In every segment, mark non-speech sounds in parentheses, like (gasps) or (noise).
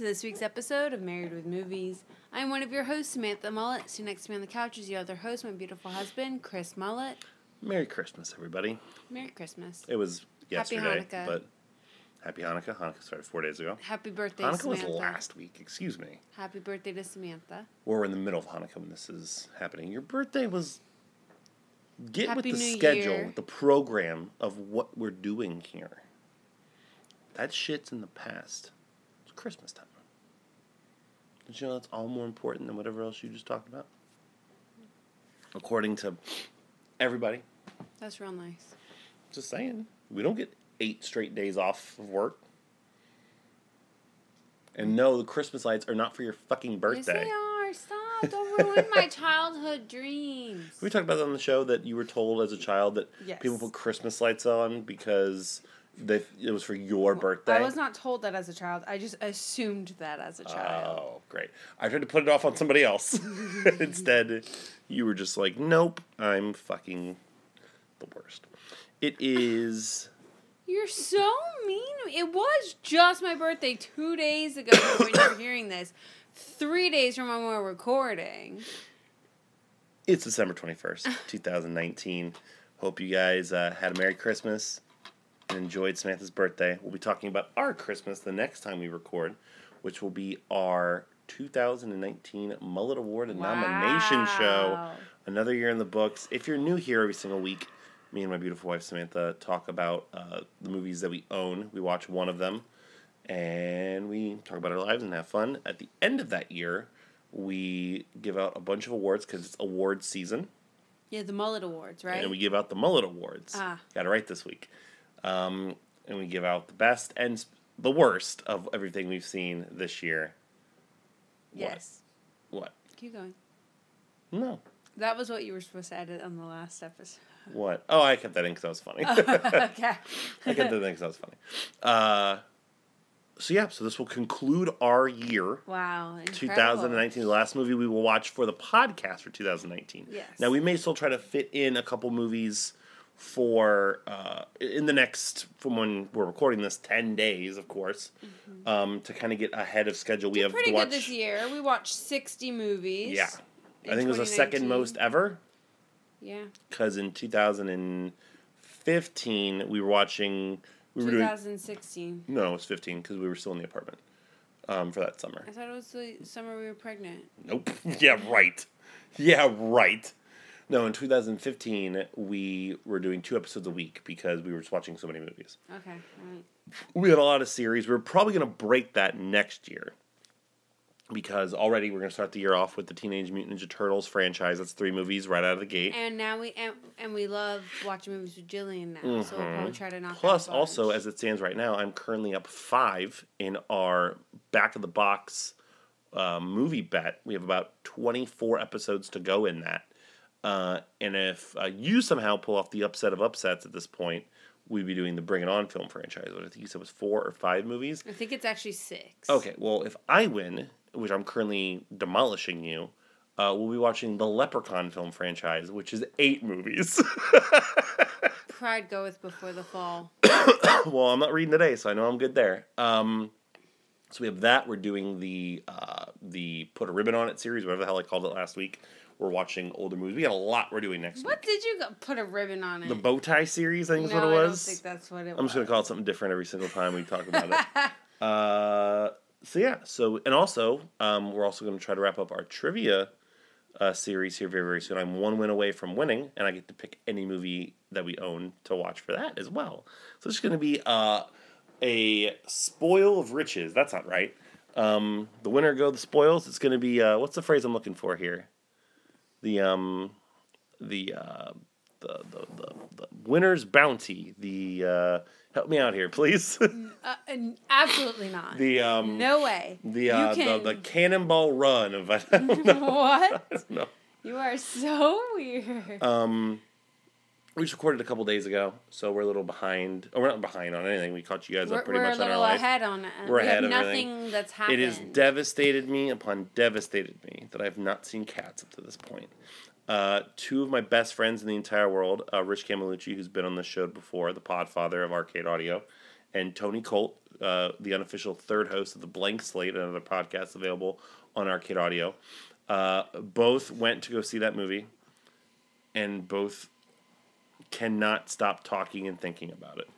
To this week's episode of Married with Movies. I'm one of your hosts, Samantha Mullet. Sitting next to me on the couch is your other host, my beautiful husband, Chris Mullet. Merry Christmas, everybody. Merry Christmas. It was Happy yesterday, Hanukkah. but Happy Hanukkah. Hanukkah started four days ago. Happy birthday, Hanukkah Samantha. was last week. Excuse me. Happy birthday to Samantha. We're in the middle of Hanukkah when this is happening. Your birthday was. Get Happy with the New schedule, Year. the program of what we're doing here. That shit's in the past. It's Christmas time. You know that's all more important than whatever else you just talked about? According to everybody. That's real nice. Just saying. We don't get eight straight days off of work. And no, the Christmas lights are not for your fucking Yes, birthday. they are. Stop. Don't (laughs) ruin my childhood dreams. we talked about that on the show that you were told as a child that Yes. people put Christmas lights on because they, it was for your birthday. I was not told that as a child. I just assumed that as a child. Oh, great. I tried to put it off on somebody else. (laughs) Instead, you were just like, nope, I'm fucking the worst. It is. You're so mean. It was just my birthday two days ago when you're hearing this. Three days from when we're recording. It's December 21st, (laughs) 2019. Hope you guys uh, had a Merry Christmas and enjoyed Samantha's birthday. We'll be talking about our Christmas the next time we record, which will be our 2019 Mullet Award and nomination show. Another year in the books. If you're new here every single week, me and my beautiful wife Samantha talk about uh, the movies that we own. We watch one of them and we talk about our lives and have fun. At the end of that year, we give out a bunch of awards because it's award season, Yeah, the Mullet Awards, right? and we give out the Mullet Awards. Ah. Got it right this week, um, and we give out the best and the worst of everything we've seen this year. yes. What? Keep going. No. That was what you were supposed to edit on the last episode. What? Oh, I kept that in because that was funny. okay. (laughs) I kept that in because that was funny. Uh, so yeah, so this will conclude our year. Wow. Incredible. 2019, the last movie we will watch for the podcast for 2019. Yes. Now we may still try to fit in a couple movies for uh, in the next from when we're recording this 10 days, of course, um, to kind of get ahead of schedule. We have Mm-hmm. Pretty to watch. good this year. We watched 60 movies. Yeah, I think it was the second most ever Yeah. because in 2015 we were watching. We were doing 2016. no, it was 15 because we were still in the apartment um, for that summer. I thought it was the summer we were pregnant. Nope. (laughs) yeah, right. Yeah, right. No, in 2015, we were doing two episodes a week because we were just watching so many movies. Okay. Right. We had a lot of series. We are probably going to break that next year because already we're going to start the year off with the Teenage Mutant Ninja Turtles franchise. That's three movies right out of the gate. And now we and, and we love watching movies with Jillian now, so we'll probably try to knock. Mm-hmm. Plus, also, as it stands right now, I'm currently up five in our back of the box uh, movie bet. We have about 24 episodes to go in that. Uh, and if uh, you somehow pull off the upset of upsets at this point, we'd be doing the Bring It On film franchise. What I think you said was four or five movies. I think it's actually six. Okay, well, if I win, which I'm currently demolishing you, uh, we'll be watching the Leprechaun film franchise, which is eight movies. (laughs) Pride goeth before the fall. (coughs) well, I'm not reading today, so I know I'm good there. Um, so we have that. We're doing the uh, the put a ribbon on it series, whatever the hell I called it last week. We're watching older movies. We got a lot we're doing next What week. did you go, put a ribbon on it? The bow tie series, I think is what it I don't was. think that's what it I'm was. just gonna call it something different every single time we talk about it. (laughs) uh, so yeah. So and also, um, we're also gonna try to wrap up our trivia uh, series here very very soon. I'm one win away from winning, and I get to pick any movie that we own to watch for that as well. So it's gonna be uh, a spoil of riches. That's not right. Um, the winner go the spoils. It's going to be uh, what's the phrase I'm looking for here? The um, the uh, the, the the the winner's bounty. The uh, help me out here, please. (laughs) Uh, absolutely not. the um, no way. the uh, can- the the cannonball run of (laughs) (laughs) I don't know. what? I don't know. You are so weird. Um, we just recorded a couple days ago, so we're a little behind. Oh, we're not behind on anything. We caught you guys we're up pretty we're much on our little life. ahead on it. We're we ahead have of nothing everything. that's happened. It has devastated me upon devastated me that I have not seen cats up to this point. Uh, two of my best friends in the entire world, uh, Rich Camelucci, who's been on the show before, the podfather of Arcade Audio, and Tony Colt, uh, the unofficial third host of the Blank Slate, another podcast available on Arcade Audio. Uh, both went to go see that movie, and both cannot stop talking and thinking about it.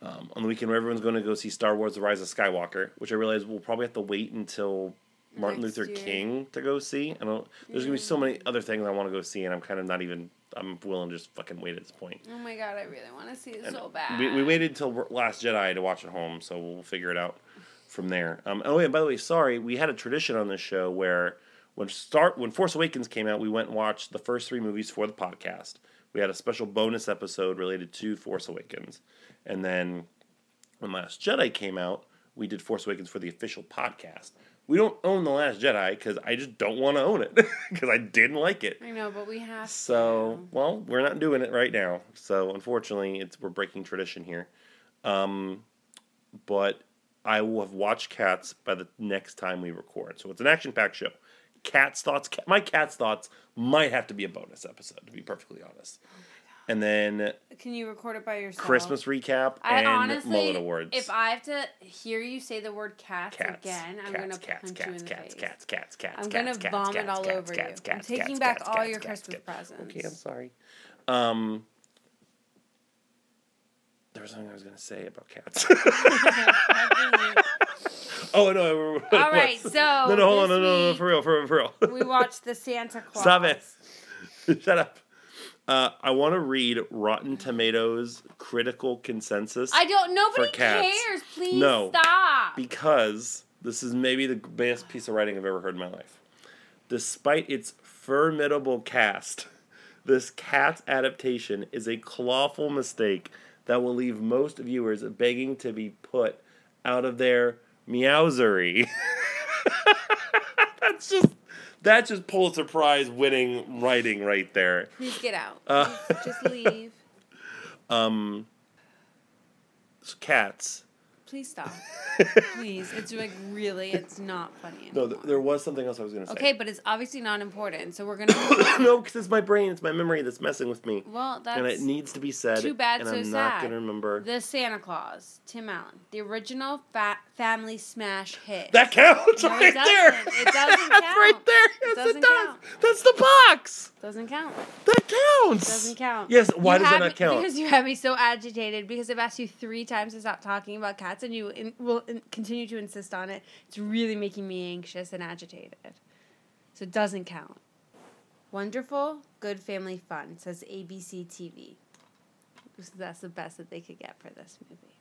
Um, on the weekend where everyone's going to go see Star Wars: The Rise of Skywalker, which I realize we'll probably have to wait until Martin Next Luther year. King to go see. I don't. There's gonna be so many other things I want to go see, and I'm kind of not even. I'm willing to just fucking wait at this point. Oh my god, I really want to see it And so bad. We, we waited till Last Jedi to watch it home, so we'll figure it out from there. Um, oh, and by the way, sorry, we had a tradition on this show where when start when Force Awakens came out, we went and watched the first three movies for the podcast. We had a special bonus episode related to Force Awakens, and then when Last Jedi came out, we did Force Awakens for the official podcast. We don't own the Last Jedi because I just don't want to own it (laughs) because I didn't like it. I know, but we have So, to. well, we're not doing it right now. So, unfortunately, it's we're breaking tradition here. Um, but I will have watched Cats by the next time we record. So it's an action-packed show. Cat's thoughts. Ca- my cat's thoughts might have to be a bonus episode, to be perfectly honest. And then Can you record it by yourself? Christmas recap I and honestly, mullet awards. if I have to hear you say the word cats, cats, again, I'm cats, gonna cats, punch cats, you in the face. cats, face. cats, cats, cats, I'm gonna vomit cats, all cats, over you. cats, I'm cats, taking cats, back cats, all cats, your cats, Christmas cats. presents. Okay, I'm sorry. Um, there was something I was gonna say about cats. (laughs) (laughs) oh no! All right, so no, no, hold on, no, no, no, for real, for real, for real. (laughs) we watched the Santa Claus. Stop it! (laughs) Shut up. Uh, I want to read Rotten Tomatoes critical consensus I don't. Nobody For cats. cares. Please No. stop. because this is maybe the best piece of writing I've ever heard in my life. Despite its formidable cast, this cat adaptation is a clawful mistake that will leave most viewers begging to be put out of their meowsery. (laughs) That's just that's just Pulitzer Prize winning writing right there. Please get out. Uh, just leave. (laughs) Um, so cats. Please stop. (laughs) Please. It's like really. It's not funny No, anymore. th- there was something else I was gonna say. Okay, but it's obviously not important. So we're gonna. (coughs) no, because it's my brain, it's my memory that's messing with me. well, that's and it needs to be said. too bad, And so I'm not sad. gonna remember. the Santa Claus, Tim Allen, the original fa- family smash hit. that counts No, it right there. doesn't. It doesn't count. (laughs) That's right there. Yes, it, doesn't does. count. That's the box. doesn't count. That counts. Doesn't count. Yes. Why you does that not me- count? Because you have me so agitated. Because I've asked you three times to stop talking about and you in, will in, continue to insist on it. It's really making me anxious and agitated. So it doesn't count. Wonderful, good family fun says ABC TV. So that's the best that they could get for this movie.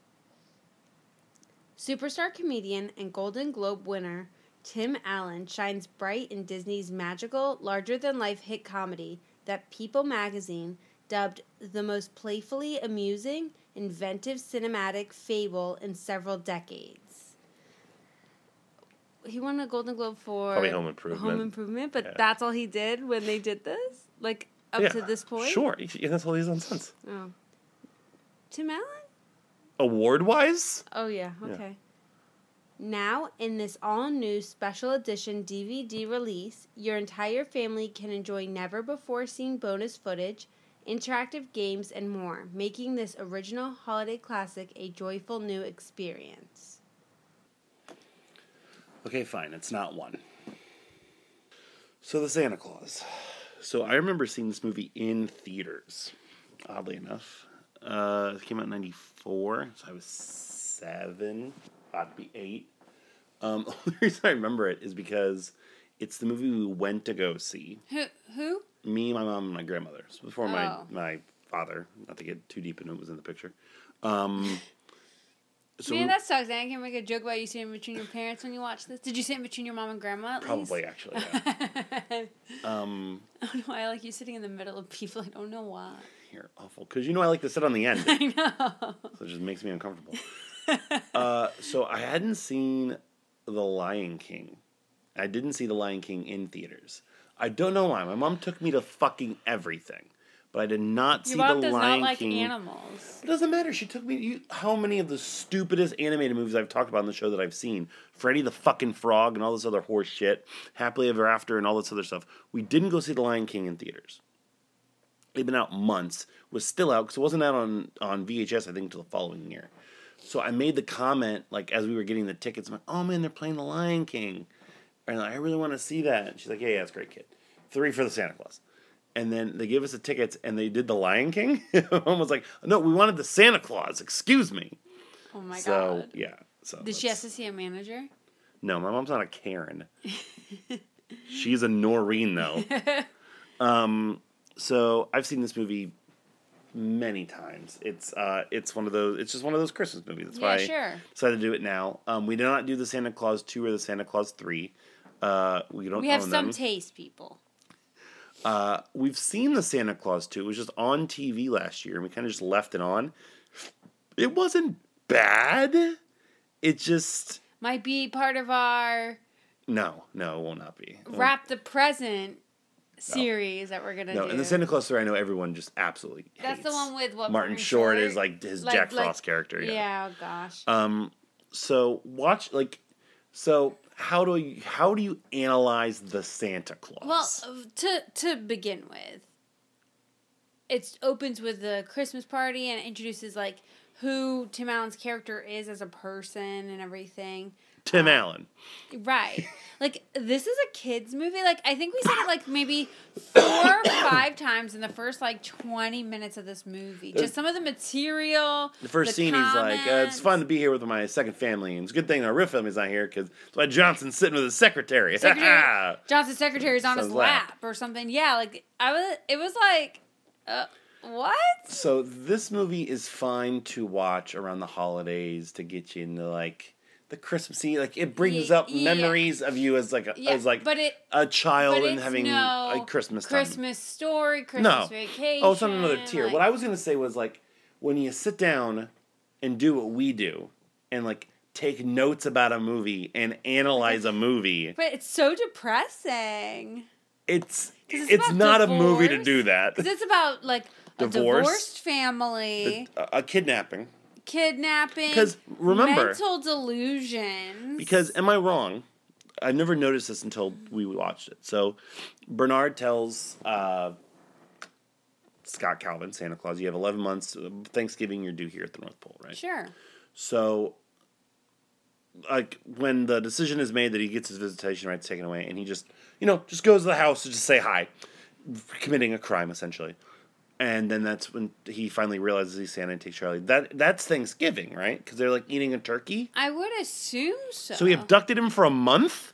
Superstar comedian and Golden Globe winner Tim Allen shines bright in Disney's magical, larger than life hit comedy that People magazine dubbed the most playfully amusing, inventive cinematic fable in several decades. He won a Golden Globe for Probably Home Improvement. Home Improvement, but Yeah. that's all he did when they did this? Like up Yeah, to this point? Sure. Yeah, that's all he's done since. Oh. Tim Allen? Award wise, Oh yeah, Yeah. okay. Now, in this all new special edition DVD release, your entire family can enjoy never before seen bonus footage, interactive games, and more, making this original holiday classic a joyful new experience. Okay, fine. It's not one. So the Santa Claus. So I remember seeing this movie in theaters. Oddly enough, uh, it came out in '94, so I was seven. I'd be eight. Um, (laughs) the reason I remember it is because it's the movie we went to go see. Who? Who? Me, my mom, and my grandmother. So before my Oh. my father, not to get too deep into it, was in the picture. Um, (laughs) so Man, we- that sucks. I can't make a joke about you sitting between your parents when you watch this. Did you sit in between your mom and grandma? At probably actually. Yeah. (laughs) um, I don't know why I like you sitting in the middle of people. I don't know why. you're awful because you know I like to sit on the end, (laughs) I know. so it just makes me uncomfortable. uh, so I hadn't seen The Lion King. I didn't see The Lion King in theaters. I don't know why. My mom took me to fucking everything, but I did not see Your mom The does Lion not like King. animals. It doesn't matter. She took me. You, how many of the stupidest animated movies I've talked about on the show that I've seen? Freddy the fucking Frog and all this other horse shit. Happily Ever After and all this other stuff. We didn't go see The Lion King in theaters. It'd been out months. Was still out because it wasn't out on on VHS. I think until the following year. So I made the comment like as we were getting the tickets. I'm like, oh man, they're playing The Lion King, and I really want to see that. And she's like, yeah, yeah, it's great, kid. Three for the Santa Claus and then they gave us the tickets and they did the Lion King. (laughs) Mom was like, "No, we wanted the Santa Claus. Excuse me." Oh my God. so god. yeah. So Did she have to see a manager? No, my mom's not a Karen. (laughs) She's a Noreen though. (laughs) um, so I've seen this movie many times. It's uh, it's one of those. It's just one of those Christmas movies. That's Yeah, why sure. I decided to do it now. Um, we did not do the Santa Claus two or the Santa Claus three. Uh, we don't We have some them. taste, people. Uh, we've seen the Santa Claus too. It was just on TV last year, and we kind of just left it on. It wasn't bad. It just Might be part of our no, no, it will not be. Wrap the present series that we're gonna do. No, do. and the Santa Claus 3, I know everyone just absolutely That's the one with what Martin, Martin Short, Short? is like his Like- Jack like- Frost character. yeah. Yeah. oh gosh. Um. So watch like, so how do you how do you analyze the Santa Claus? Well, to to begin with, it opens with the Christmas party and introduces like who Tim Allen's character is as a person and everything. Tim Allen. Right. Like this is a kids movie. Like I think we said it like maybe four or (coughs) five times in the first like twenty minutes of this movie. Just some of the material. The first scene, he's like, uh, "It's fun to be here with my second family, and it's a good thing our real family's not here because that's why Johnson's sitting with his secretary." (laughs) Secretary (laughs) Johnson's secretary's on his lap. lap or something. Yeah, like I was. It was like, uh, what? so this movie is fine to watch around the holidays to get you into like the Christmassy. Like it brings up yeah. memories of you as like a, Yeah, as like but it a child and having no a Christmas time. Christmas story, Christmas no, vacation. oh, it's on another tier. like- what I was gonna say was like when you sit down and do what we do and like take notes about a movie and analyze a movie. But it's so depressing. It's it's, it's not a movie to do that. Because it's about like a Divorce. divorced family, a, a kidnapping. Kidnapping. 'Cause remember- mental delusions. Because am I wrong? I never noticed this until we watched it. So Bernard tells uh, Scott Calvin, Santa Claus, you have 11 months. uh, Thanksgiving, you're due here at the North Pole, right? sure, So, like, when the decision is made that he gets his visitation rights taken away, and he just, you know, just goes to the house to just say hi, committing a crime, essentially. And then that's when he finally realizes he's Santa and takes Charlie. That That's Thanksgiving, right? Because they're, like, eating a turkey. I would assume so. So he abducted him for a month?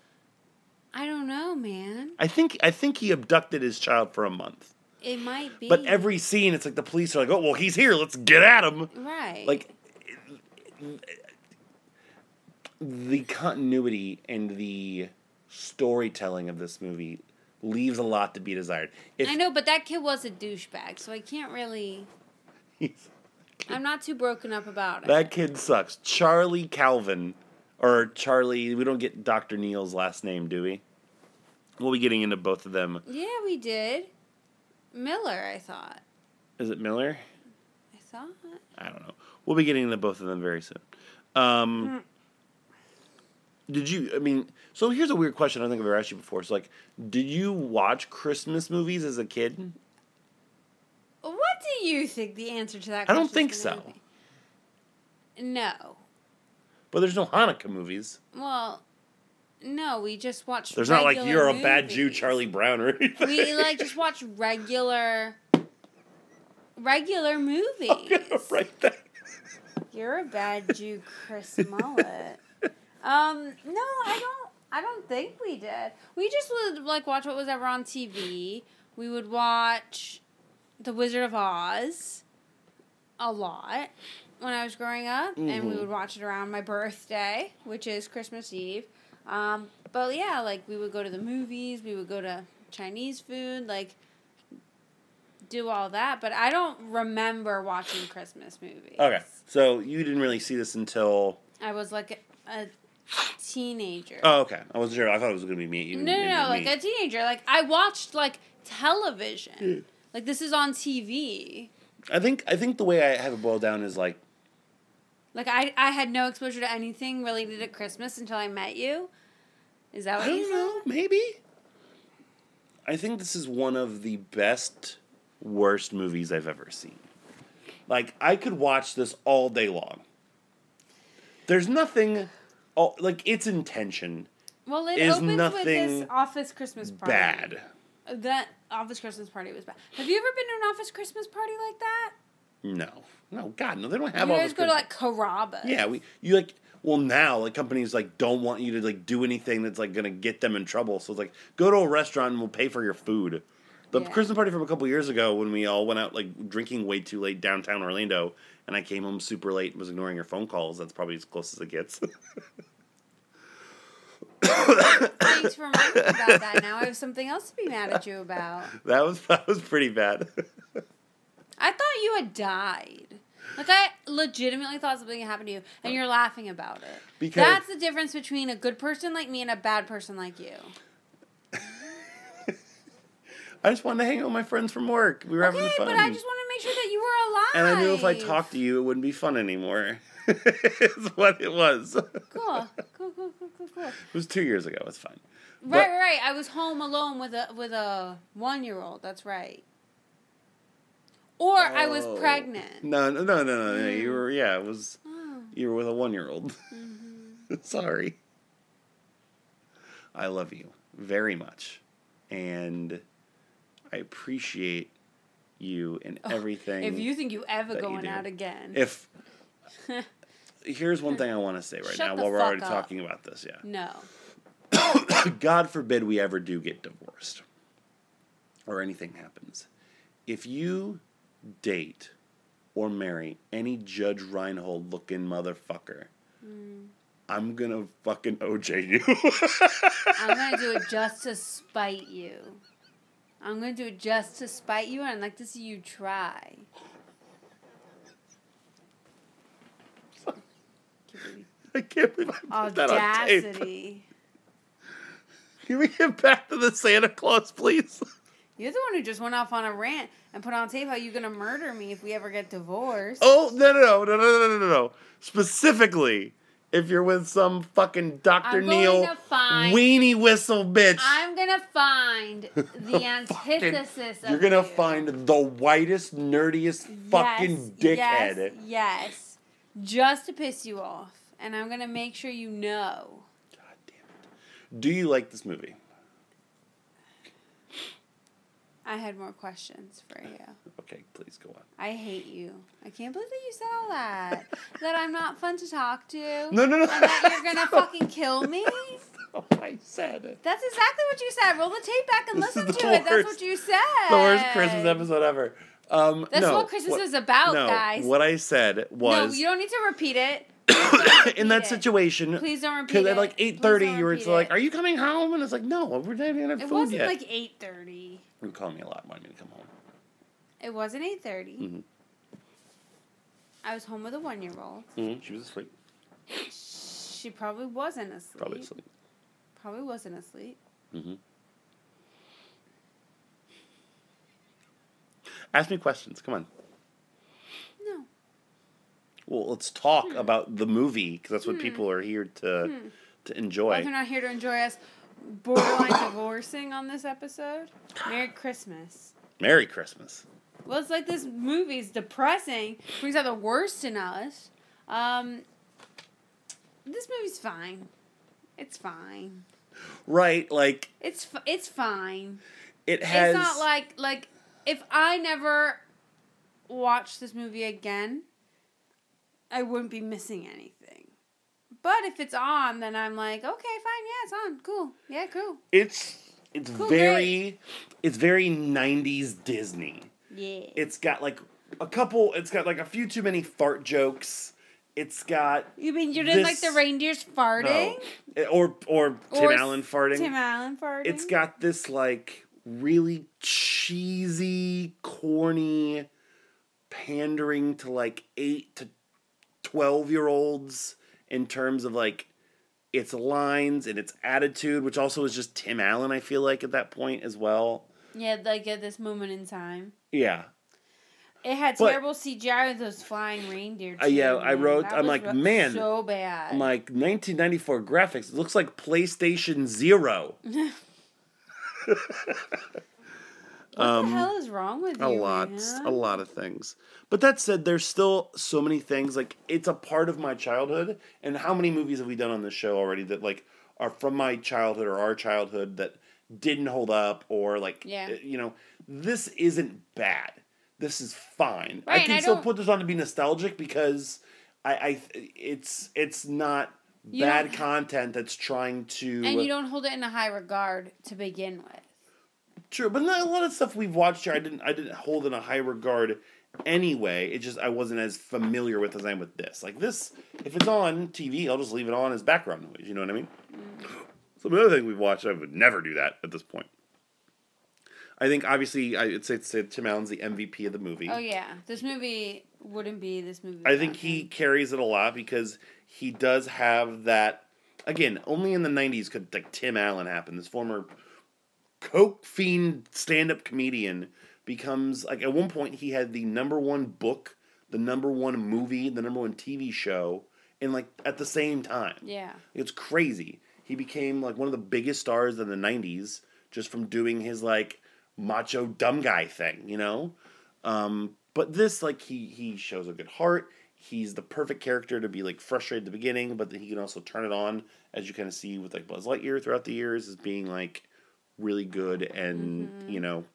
I don't know, man. I think I think he abducted his child for a month. It might be. But every scene, it's like the police are like, "Oh, well, he's here. Let's get at him." right, Like the continuity and the storytelling of this movie leaves a lot to be desired. If I know, but that kid was a douchebag, so I can't really. (laughs) I'm not too broken up about it. that kid sucks. Charlie Calvin or Charlie, we don't get Dr. Neal's last name, do we? We'll be getting into both of them. yeah, we did. Miller, I thought. Is it Miller? I thought. I don't know. We'll be getting into both of them very soon. Um, did you? I mean, so here's a weird question. I don't think I've ever asked you before. So, like, did you watch Christmas movies as a kid? What do you think the answer to that question? I don't think so. No. But there's no Hanukkah movies. Well, no, we just watch There's not like you're a bad Jew. Charlie Brown, or anything. We like just watch regular regular (laughs) movies. right there. You're a bad Jew, Chris Mullet. Um, no, I don't. I don't think we did. We just would like watch what was ever on TV. We would watch The Wizard of Oz a lot. when I was growing up, and Mm-hmm. we would watch it around my birthday, which is Christmas Eve. Um, but yeah, like we would go to the movies, we would go to Chinese food, like do all that. But I don't remember watching Christmas movies. Okay, so you didn't really see this until. I was like a, a teenager. Oh, okay. I wasn't sure. I thought it was going to be me. no, no, no, like a teenager. Like I watched like television. Mm. Like this is on TV. I think I think the way I have it boiled down is like Like I, I had no exposure to anything related to Christmas until I met you. Is that I what you don't know, maybe. I think this is one of the best worst movies I've ever seen. Like I could watch this all day long. There's nothing oh, like its intention Well, it Is opens with this office Christmas party. bad. That office Christmas party was bad. Have you ever been to an office Christmas party like that? No. No, God, no, they don't have you all guys go to like Carrabba's. Yeah, we you like well now like companies like don't want you to like do anything that's like gonna get them in trouble. So it's like go to a restaurant and we'll pay for your food. The Yeah. Christmas party from a couple years ago when we all went out like drinking way too late downtown Orlando and I came home super late and was ignoring your phone calls. That's probably as close as it gets. (laughs) Thanks for reminding me about that. Now I have something else to be mad at you about. that was that was pretty bad. I thought you had died. Like I legitimately thought something had happened to you, and you're laughing about it. Because- that's the difference between a good person like me and a bad person like you. (laughs) I just wanted to hang out with my friends from work. We were Okay, having fun. but I just want to make sure that you were alive. and I knew if I talked to you, it wouldn't be fun anymore. (laughs) is what it was. It (laughs) Cool, cool, cool, cool, cool, cool. was two years ago. It's fine. Right, But- right, right. I was home alone with a with a one year old. That's right. Or I was Oh. pregnant. No, no, no, no, no. no. You were, yeah, it was. Oh. You were with a one-year-old. (laughs) Mm-hmm. Sorry. I love you very much, and I appreciate you and everything. Oh, If you think you ever you going do. out again, if (laughs) here's one thing I want to say right Shut now while we're already up. talking about this, yeah. no. (coughs) God forbid we ever do get divorced or anything happens. If you date or marry any Judge Reinhold looking motherfucker, Mm. I'm gonna fucking OJ you. (laughs) I'm gonna do it just to spite you. I'm gonna do it just to spite you, and I'd like to see you try. (laughs) I can't believe I put that on tape. Audacity. (laughs) Can we get back to the Santa Claus, please? (laughs) You're the one who just went off on a rant and put on tape how you're gonna murder me if we ever get divorced. Oh no no no no no no no no! Specifically, if you're with some fucking Dr. I'm Neal find- weenie whistle bitch. I'm gonna find (laughs) the Fucking- antithesis of You're gonna you. find the whitest, nerdiest fucking dickhead. Yes, yes, just to piss you off, and I'm gonna make sure you know. God damn it. Do you like this movie? I had more questions for you. (laughs) Okay, please go on. I hate you. I can't believe that you said all that. (laughs) that I'm not fun to talk to. No, no, no. And that you're gonna (laughs) fucking kill me. Oh, I said it. That's exactly what you said. Roll the tape back and This listen to it. That's what you said. The worst Christmas episode ever. Um, That's no, what Christmas is about, no, guys. What I said was. No, you don't need to repeat it. (coughs) in that it. situation. Please don't repeat Because it. at like eight thirty, you were like, "Are you coming home?" And it's like, "No, we're not even have It food wasn't like eight thirty. You were calling me a lot, wanting me to come home. It wasn't eight Mhm. I was home with a one year old. Mm-hmm. She was asleep, She probably wasn't asleep. probably asleep. Probably wasn't asleep. Mm-hmm. Ask me questions. Come on. No. Well, let's talk Hmm. about the movie because that's what people are here to to enjoy. Well, you're not here to enjoy us borderline (coughs) divorcing on this episode, Merry Christmas. Merry Christmas. Well, it's like this movie's depressing, brings out the worst in us. Um, this movie's fine. It's fine. Right, like It's it's fine. it has. It's not like like if I never watched this movie again, I wouldn't be missing anything. But if it's on, then I'm like, okay, fine, yeah, it's on, cool, yeah, cool, it's it's Cool, very it's very 90s Disney. yeah. It's got like a couple. It's got like a few too many fart jokes. It's got You mean you didn't like the reindeers farting? no, eh, or or Tim Or Allen farting. Tim Allen farting. It's got this like really cheesy, corny pandering to like eight to twelve year olds in terms of like its lines and its attitude, which also is just Tim Allen. I feel like at that point as well. yeah, like at this moment in time. Yeah, It had But- terrible CGI with those flying reindeer. Uh, yeah, too, I wrote- That I'm like, man, so bad. I'm like 1994 graphics. It looks like PlayStation Zero. (laughs) (laughs) what the hell is wrong with um, a you? lot man? a lot of things but that said there's still so many things like it's a part of my childhood and how many movies have we done on this show already that like are from my childhood or our childhood that didn't hold up or like Yeah. uh, you know this isn't bad this is fine i Right, and can I still don't- put this on to be nostalgic because i i it's it's not You bad content that's trying to And you don't hold it in a high regard to begin with. True, but not a lot of stuff we've watched here. I didn't. I didn't hold in a high regard anyway. It just I wasn't as familiar with as I am with this. Like this, if it's on TV, I'll just leave it on as background noise. You know what I mean? Mm. Some other thing we've watched, I would never do that at this point. I think obviously I'd say, say Tim Allen's the MVP of the movie. Oh yeah, this movie wouldn't be this movie. I think without he him. carries it a lot because he does have that. Again, only in the '90s could like Tim Allen happen. This former coke fiend stand-up comedian becomes like at one point he had the number one book, the number one movie, the number one TV show, and like at the same time. Yeah. It's crazy. He became like one of the biggest stars in the '90s just from doing his like macho dumb guy thing, you know. Um, but this like he he shows a good heart. He's the perfect character to be like frustrated at the beginning, but then he can also turn it on, as you kind of see with like Buzz Lightyear throughout the years, as being like really good and you know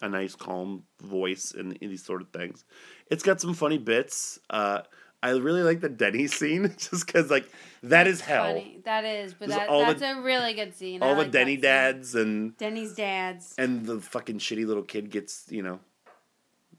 a nice calm voice and, and these sort of things. It's got some funny bits. Uh, I really like the Denny scene (laughs) just because like that is hell. Funny. That is, but that, that's the- a really good scene. All I the like Denny that scene. dads and Denny's dads. and the fucking shitty little kid gets you know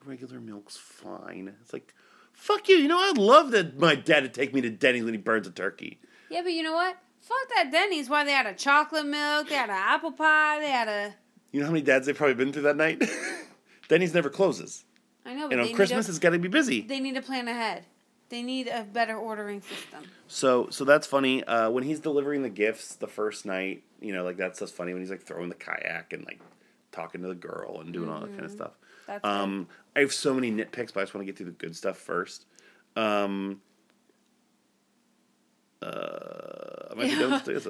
regular milk's fine. It's like fuck you. You know I'd love that my dad to take me to Denny's when he burns a turkey. Yeah, but you know what? Fuck that Denny's. Why they had a chocolate milk, they had an apple pie, they had a. You know how many dads they've probably been through that night. (laughs) Denny's never closes, I know, but and on Christmas need it's got to be busy. they need to plan ahead. They need a better ordering system. So so that's funny. Uh, when he's delivering the gifts the first night, you know, like that's just funny when he's like throwing the kayak and like talking to the girl and doing all that kind Mm-hmm. of stuff. That's Um, I have so many nitpicks, but I just want to get through the good stuff first. Um, uh, I might be done with this.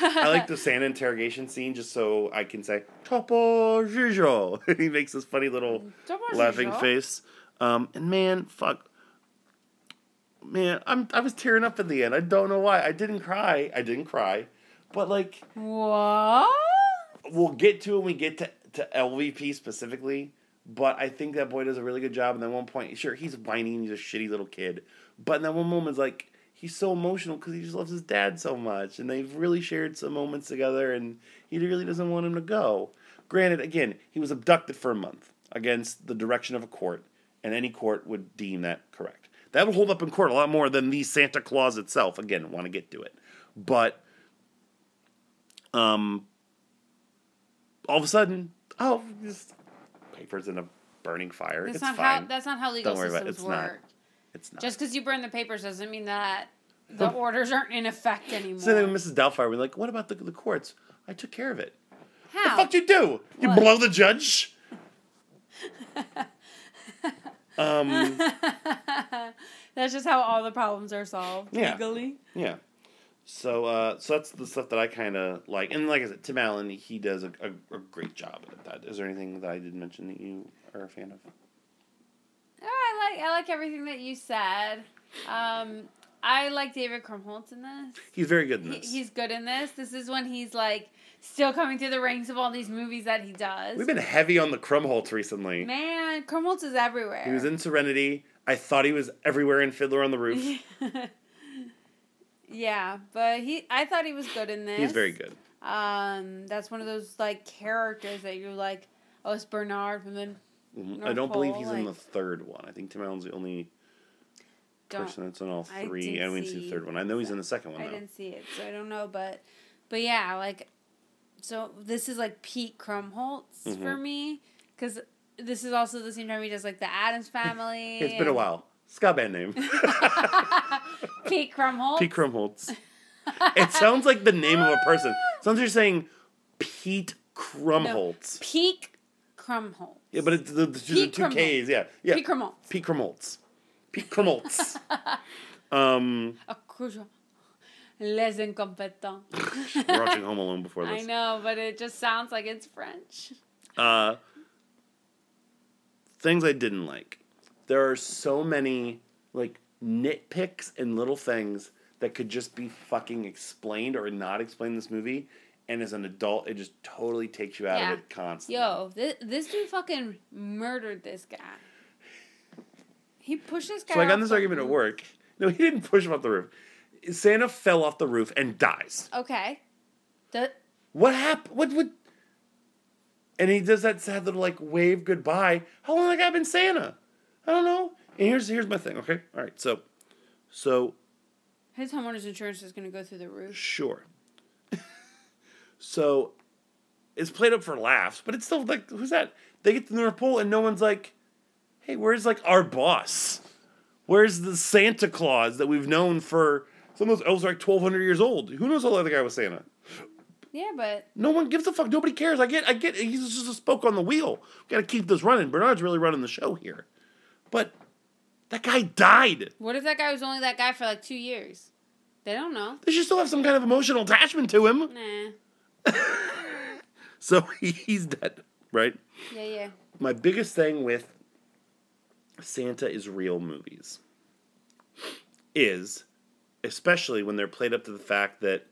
I like the Santa interrogation scene just so I can say "Topo Gigio." (laughs) he makes this funny little Topo laughing Gigio? face. Um, and man, fuck, man, I'm I was tearing up at the end. I don't know why. I didn't cry. I didn't cry, but like What? we'll get to it when we get to, to LVP specifically. But I think that boy does a really good job. And then one point, sure, he's whining. He's a shitty little kid. But in that one moment, it's like he's so emotional because he just loves his dad so much, and they've really shared some moments together. And he really doesn't want him to go. Granted, again, he was abducted for a month against the direction of a court, and any court would deem that correct. That would hold up in court a lot more than the Santa Claus itself. Again, want to get to it, but um, all of a sudden, oh, just papers in a burning fire. That's it's not fine. how. That's not how legal Don't worry about it. systems It's not. It's not. Just because you burn the papers doesn't mean that the orders aren't in effect anymore. so then Mrs. Doubtfire, we're like, what about the, the courts? I took care of it. how? The fuck do you do? You What? blow the judge? (laughs) um, (laughs) That's just how all the problems are solved Yeah. legally. yeah. So, uh, so that's the stuff that I kind of like, and like I said, Tim Allen, he does a, a, a great job at that. Is there anything that I didn't mention that you are a fan of? I like I like everything that you said. Um, I like David Krumholtz in this. He's very good in He, this. he's good in this. This is when he's like still coming through the ranks of all these movies that he does. We've been heavy on the Krumholtz recently. Man, Krumholtz is everywhere. He was in Serenity. I thought he was everywhere in Fiddler on the Roof. (laughs) yeah, but he I thought he was good in this. He's very good. Um, that's one of those like characters that you're like, oh, it's Bernard from the I don't believe he's in the third one. I think Tim Allen's the only person that's in all three. didn't I haven't seen the third one. I know he's in the second one I though. didn't see it, so I don't know. But, but yeah, like, so this is like Pete Krumholtz Mm-hmm. for me because this is also the same time he does like the Adams (laughs) Family. It's been a while. Ska band name. (laughs) Pete Krumholtz. Pete Krumholtz. it sounds like the name of a person. (laughs) Sounds like you're saying Pete Krumholtz. Pete Krumholtz. Yeah, but it's the, the, two- the two. K's. Yeah, yeah. Pete Krumholtz. Pete Krumholtz. Pete (laughs) um. Les incompetents. (laughs) we're watching Home Alone before this. I know, but it just sounds like it's French. Uh, things I didn't like. There are so many like nitpicks and little things that could just be fucking explained or not explained in this movie. And as an adult, it just totally takes you out Yeah. of it constantly. Yo, this, this dude fucking murdered this guy. He pushed this guy. So I got off this the argument at work. No, he didn't push him off the roof. Santa fell off the roof and dies. Okay. The, What happened? What would? And he does that sad little like wave goodbye. How long have I been Santa? I don't know. And here's here's my thing. Okay, all right. So, so his homeowner's insurance is going to go through the roof. sure. So, it's played up for laughs, but it's still like who's that? They get to the North Pole and no one's like, hey, where's like our boss? Where's the Santa Claus that we've known for? Some of those elves are like twelve hundred years old. Who knows how long the guy was Santa? Yeah, but No one gives a fuck. Nobody cares. I get. I get. He's just a spoke on the wheel. We Got to keep this running. Bernard's really running the show here, but that guy died. what if that guy was only that guy for like two years? They don't know. They should still have some kind of emotional attachment to him. Nah. (laughs) So he's dead, right? Yeah, yeah. My biggest thing with Santa is real movies is, especially when they're played up to the fact that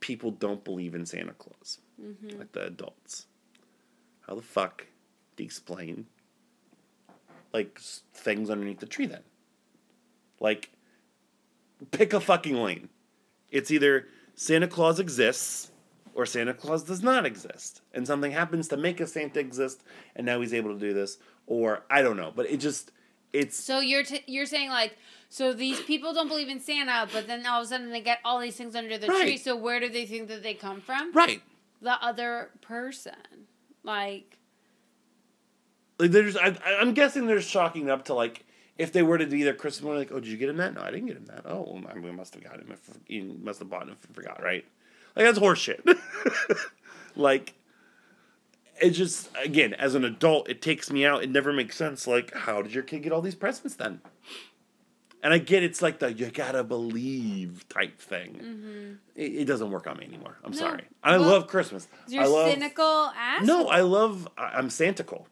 people don't believe in Santa Claus, mm-hmm. like the adults. How the fuck do you explain like things underneath the tree then? Like, pick a fucking lane. It's either Santa Claus exists or Santa Claus does not exist, and something happens to make a Santa exist, and now he's able to do this, or I don't know, but it just it's So you're t- you're saying like so these people don't believe in Santa, but then all of a sudden they get all these things under the tree. So where do they think that they come from? right. The other person, like Like there's, I, I'm guessing they're chalking up to like if they were to be their Christmas morning, like, oh, did you get him that? No, I didn't get him that. Oh, well, I we must have got him. If he must have bought him if forgot, right? Like that's horseshit. (laughs) like, it just again, as an adult, it takes me out. It never makes sense. Like, how did your kid get all these presents then? And I get it's like the you gotta believe type thing. Mm-hmm. It, it doesn't work on me anymore. I'm No. sorry. I Well, love Christmas. you're I love cynical ass. no, I love. I'm Santical.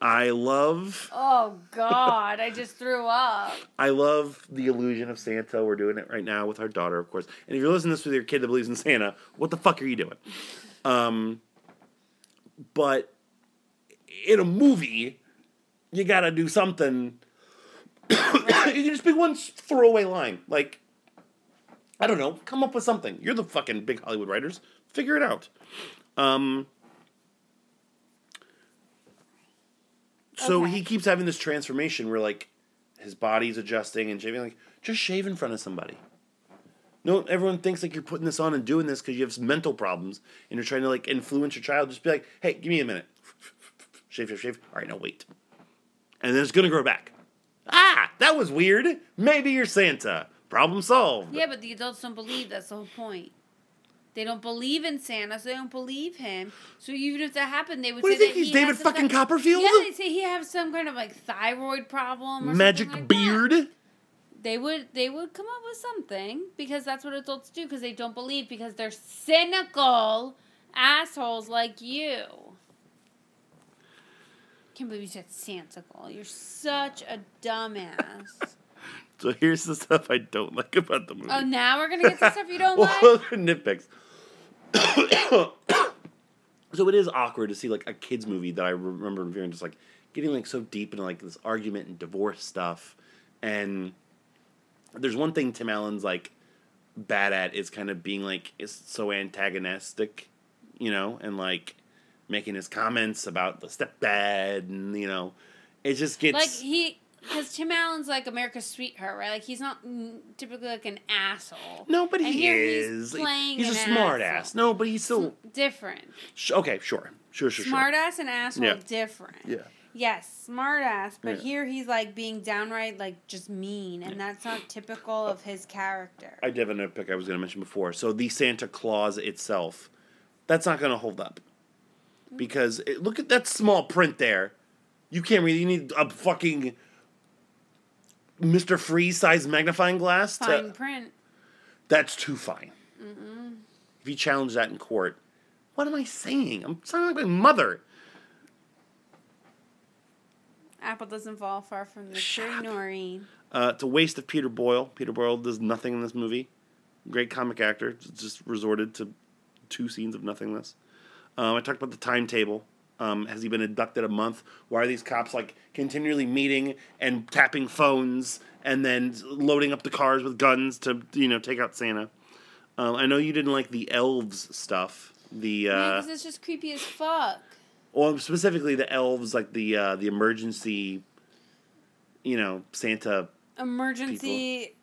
I love. Oh God! I just threw up. (laughs) I love the illusion of Santa. We're doing it right now with our daughter, of course. And if you're listening to this with your kid that believes in Santa, what the fuck are you doing? Um, but in a movie, you gotta do something. (coughs) you can just pick one throwaway line, like I don't know, come up with something. You're the fucking big Hollywood writers. Figure it out. Um, so Okay. he keeps having this transformation where like his body's adjusting and shaving. Like just shave in front of somebody. No, everyone thinks like you're putting this on and doing this because you have some mental problems and you're trying to like influence your child. Just be like, hey, give me a minute. (laughs) Shave, shave, shave. All right, now wait. And then it's gonna grow back. Ah, that was weird. Maybe you're Santa. Problem solved. Yeah, but the adults don't believe. That's the whole point. They don't believe in Santa, so they don't believe him. So even if that happened, they would What do say you think he's he David has some fucking kind- Copperfield? Yeah, they say he has some kind of like thyroid problem or Magic something like that. beard. They would they would come up with something because that's what adults do because they don't believe because they're cynical assholes like you. I Can't believe you said Santical. You're such a dumbass. (laughs) So here's the stuff I don't like about the movie. oh, now we're gonna get to stuff you don't (laughs) like. well, (laughs) nitpicks. (coughs) so it is awkward to see like a kids movie that I remember reviewing, just like getting like so deep into like this argument and divorce stuff. And there's one thing Tim Allen's like bad at is kind of being like is so antagonistic, you know, and like making his comments about the stepdad and you know, It just gets Like he, because Tim Allen's like America's sweetheart, right? Like he's not typically like an asshole. no, but And he is. He's, playing he's a smart asshole. ass. No, but he's still different. sh- okay. Sure, sure, sure, Smart ass and asshole Yeah. different. Yeah. Yes, smart ass, but Yeah. here he's like being downright like just mean, and that's not typical of his character. I did have another pick I was going to mention before. So the Santa Claus itself, that's not going to hold up because it, look at that small print there. You can't read. You need a fucking Mister Freeze size magnifying glass. Fine To, print. that's too fine. If you challenge that in court, what am I saying? I'm sounding like my mother. Apple doesn't fall far from the tree. Noreen. Uh, it's a waste of Peter Boyle. Peter Boyle does nothing in this movie. Great comic actor, just resorted to two scenes of nothingness. Um, I talked about the timetable. Um, has he been inducted a month? Why are these cops like continually meeting and tapping phones and then loading up the cars with guns to you know take out Santa? Um, I know you didn't like the elves stuff. The uh, Because it's just creepy as fuck. well, specifically the elves, like the uh, the emergency, you know, Santa Emergency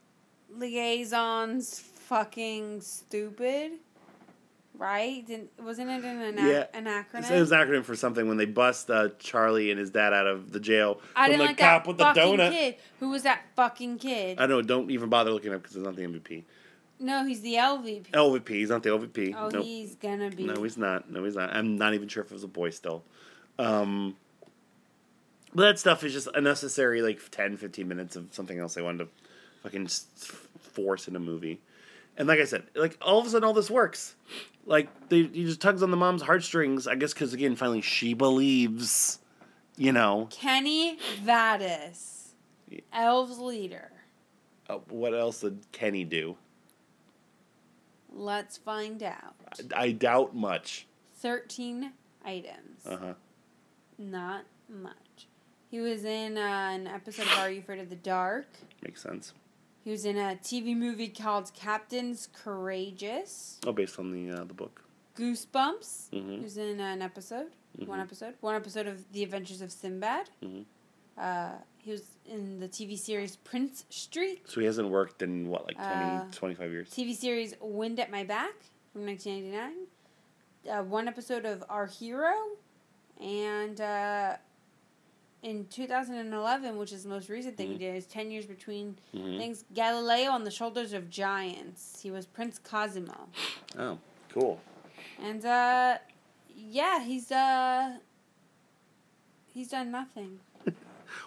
liaisons, fucking stupid. Right? Didn't wasn't it an, an, Yeah. an acronym? It was an acronym for something when they bust uh, Charlie and his dad out of the jail I from didn't the like cop that with the fucking donut. kid. Who was that fucking kid? I know. Don't even bother looking up because it's not the MVP. no, he's the LVP. LVP. He's not the LVP. oh, nope. he's gonna be. No, he's not. No, he's not. I'm not even sure if it was a boy still. Um, but that stuff is just unnecessary, like 10, 15 minutes of something else they wanted to fucking force in a movie. And like I said, like all of a sudden all this works. Like they, he just tugs on the mom's heartstrings, I guess, because again, finally she believes, you know. Kenny Vadas, Elves leader. Uh, what else did Kenny do? Let's find out. I, I doubt much. Thirteen items. Uh huh. Not much. He was in uh, an episode of Are You Afraid of the Dark? Makes sense. He was in a TV movie called Captains Courageous. Oh, based on the uh, the book. Goosebumps. Mhm. He was in an episode. One Mhm. episode. One episode of The Adventures of Sinbad. Mhm. Uh, he was in the TV series Prince Street. So he hasn't worked in what, like 20, Uh, 25 years. TV series Wind at My Back from 1999. Uh, one episode of Our Hero. And uh, in 2011, which is the most recent thing he Mhm. did, is 10 years between Mhm. things. Galileo on the Shoulders of Giants. He was Prince Cosimo. Oh, cool. And uh, yeah, he's uh, he's done nothing. (laughs)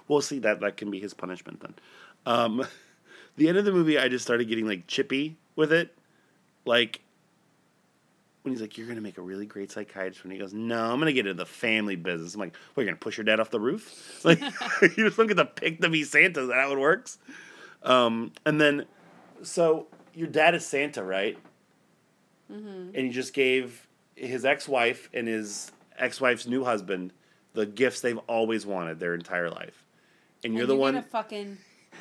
We'll see that that can be his punishment then. Um, (laughs) the end of the movie, I just started getting like chippy with it, like when he's like, "You're gonna make a really great psychiatrist," when he goes, "No, I'm gonna get into the family business." I'm like, "What? You're gonna push your dad off the roof? (laughs) Like, (laughs) you just don't get to pick to be Santa? Is that how it works?" Um, and then, so your dad is Santa, right? Mm-hmm. and he just gave his ex-wife and his ex-wife's new husband the gifts they've always wanted their entire life. And you're and the you one fucking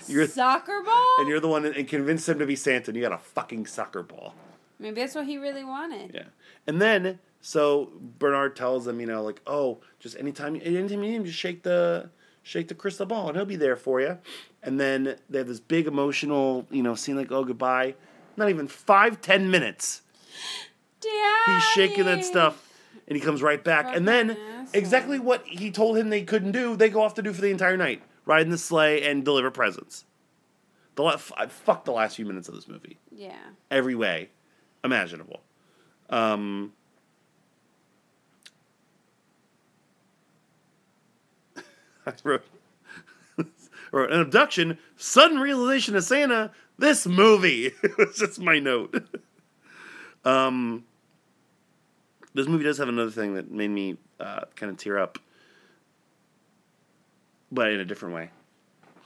You're- soccer ball. and you're the one and convinced him to be Santa and you got a fucking soccer ball. Maybe that's what he really wanted. Yeah. And then so Bernard tells them, you know, like, "Oh, just anytime anytime you need him, just shake the shake the crystal ball and he'll be there for you." And then they have this big emotional, you know, scene like, "Oh, goodbye." Not even five, ten minutes. (gasps) Daddy. He's shaking that stuff, and he comes right back. And then asshole. exactly what he told him they couldn't do, they go off to do for the entire night: ride in the sleigh and deliver presents. The la- f- I fucked the last few minutes of this movie Yeah. every way imaginable. Um, (laughs) I wrote, (laughs) wrote an abduction, sudden realization of Santa. This movie. (laughs) It's just my note. um, this movie does have another thing that made me uh, kind of tear up, but in a different way.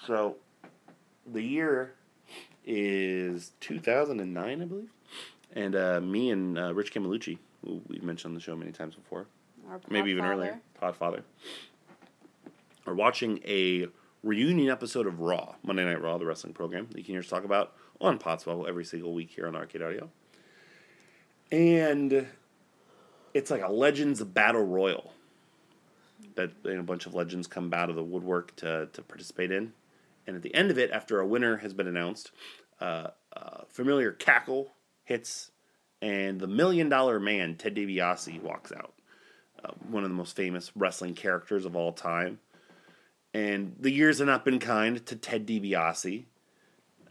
So, the year is 2009, I believe. And uh, me and uh, Rich Camelucci, who we've mentioned on the show many times before, maybe even earlier, Podfather, are watching a reunion episode of Raw, Monday Night Raw, the wrestling program that you can hear us talk about on Podswell every single week here on Arcade Audio. And it's like a Legends Battle Royal. that you know, a bunch of legends come out of the woodwork to, to participate in. And at the end of it, after a winner has been announced, uh, uh, familiar cackle hits, and the Million Dollar Man, Ted DiBiase, walks out. Uh, one of the most famous wrestling characters of all time. And the years have not been kind to Ted DiBiase.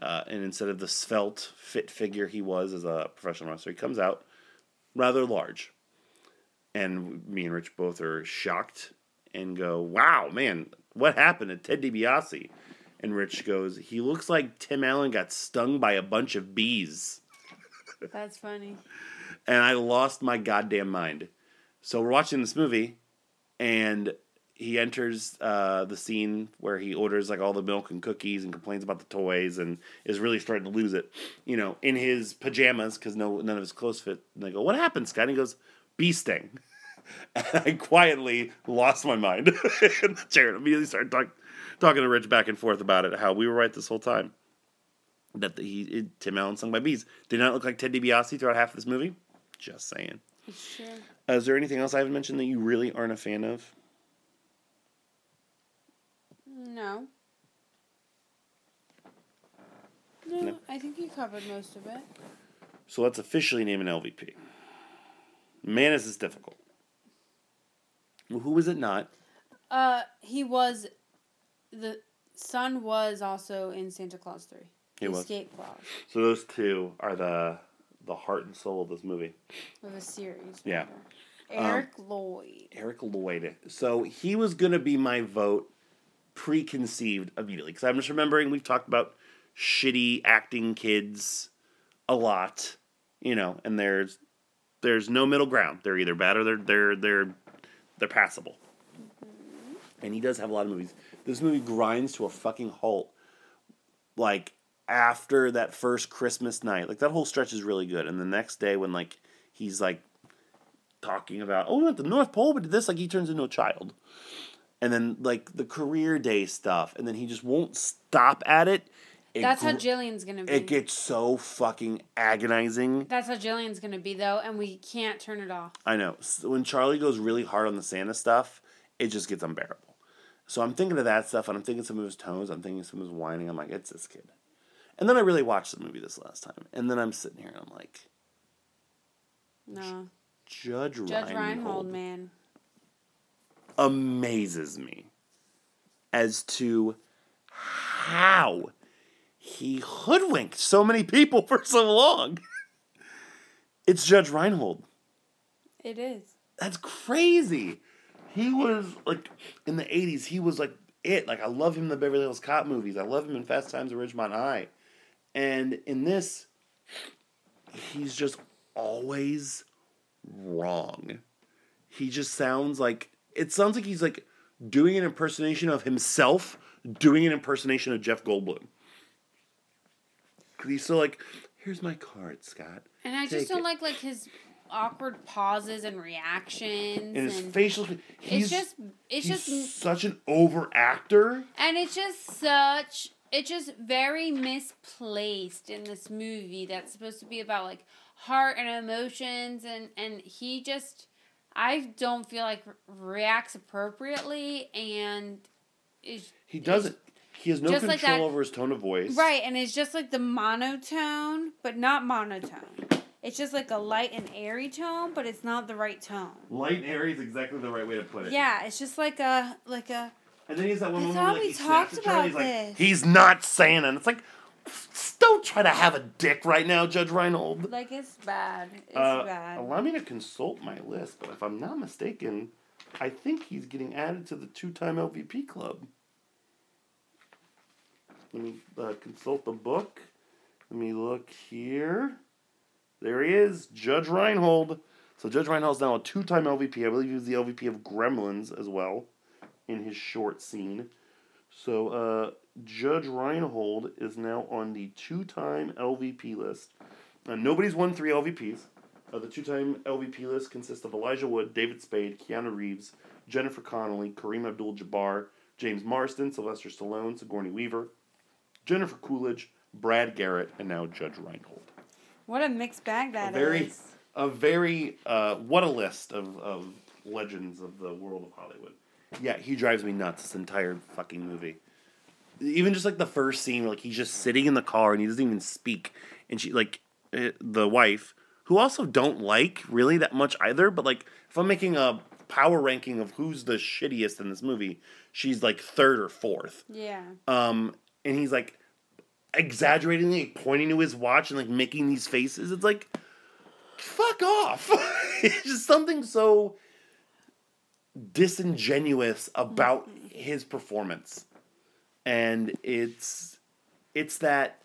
Uh, and instead of the svelte, fit figure he was as a professional wrestler, he comes out rather large. And me and Rich both are shocked and go, wow, man, what happened to Ted DiBiase? And Rich goes, he looks like Tim Allen got stung by a bunch of bees. That's funny. And I lost my goddamn mind. So we're watching this movie, and he enters uh, the scene where he orders like all the milk and cookies and complains about the toys and is really starting to lose it. You know, in his pajamas because no none of his clothes fit. And they go, "What happened, Scott?" And he goes, "Bee sting." (laughs) And I quietly lost my mind in the chair and immediately started talk, talking to Rich back and forth about it. How we were right this whole time. That he it, Tim Allen sung by bees did not look like Ted DiBiase throughout half of this movie. Just saying. True. Uh, is there anything else I haven't mentioned that you really aren't a fan of? No. No, No. I think you covered most of it. So let's officially name an LVP. Man, is this difficult. Who was it not? Uh, he was, the son was also in Santa Clause Three. He was. Escape Clause So those two are the the heart and soul of this movie. of a series. Yeah. rather. Um, Eric Lloyd. Eric Lloyd. So he was gonna be my vote preconceived immediately because I'm just remembering we've talked about shitty acting kids a lot, you know, and there's there's no middle ground. They're either bad or they're they're they're they're passable. Mm-hmm. And he does have a lot of movies. This movie grinds to a fucking halt. Like after that first Christmas night, like that whole stretch is really good. And the next day when like he's like talking about, oh, we went to the North Pole, but did this, like he turns into a child. And then like the career day stuff, and then he just won't stop at it. It That's how Jillian's gonna be. it gets so fucking agonizing. That's how Jillian's gonna be though, and we can't turn it off. I know. S- When Charlie goes really hard on the Santa stuff, it just gets unbearable. So I'm thinking of that stuff, and I'm thinking some of his tones. I'm thinking some of his whining. I'm like, it's this kid. And then I really watched the movie this last time, and then I'm sitting here and I'm like, No, Judge, Judge Reinhold, Reinhold, man. amazes me as to how he hoodwinked so many people (laughs) for so long. it's Judge Reinhold. It is. That's crazy. He was like in the eighties. He was like it. Like I love him in the Beverly Hills Cop movies. I love him in Fast Times at Ridgemont High, and in this, he's just always wrong. He just sounds like it sounds like he's like doing an impersonation of himself, doing an impersonation of Jeff Goldblum. Cause he's still like, here's my card, Scott. And I Take just don't it." like like his awkward pauses and reactions. And his and facial, he's it's just it's he's just such an over actor. and it's just such it's just very misplaced in this movie that's supposed to be about like heart and emotions and and he just I don't feel like reacts appropriately and is He doesn't. He has no Just like control that- over his tone of voice. right and it's just like the monotone but not monotone. It's just like a light and airy tone, but it's not the right tone. Light and airy is exactly the right way to put it. Yeah, it's just like a like a And then he's that one I thought where like, we he snaps talked at Charlie, about he's like, this. he's not Santa. And it's like, don't try to have a dick right now, Judge Reinhold. like it's bad. It's Uh, bad. Allow me to consult my list, but if I'm not mistaken, I think he's getting added to the two-time LVP club. Let me uh, consult the book. Let me look here. There he is, Judge Reinhold. So Judge Reinhold's now a two-time LVP. I believe he was the LVP of Gremlins as well, in his short scene. So uh, Judge Reinhold is now on the two-time LVP list. Uh, nobody's won three LVPs. Uh, the two-time LVP list consists of Elijah Wood, David Spade, Keanu Reeves, Jennifer Connelly, Kareem Abdul-Jabbar, James Marsden, Sylvester Stallone, Sigourney Weaver, Jennifer Coolidge, Brad Garrett, and now Judge Reinhold. What a mixed bag that is. very- A very uh, what a list of, of legends of the world of Hollywood. Yeah, he drives me nuts this entire fucking movie. Even just like the first scene, like he's just sitting in the car and he doesn't even speak, and she like eh, the wife, who also don't like really that much either. But like, if I'm making a power ranking of who's the shittiest in this movie, she's like third or fourth. Yeah. Um, and he's like exaggeratingly pointing to his watch and like making these faces. It's like, fuck off. (laughs) it's just something so disingenuous about mm-hmm. his performance. And it's it's that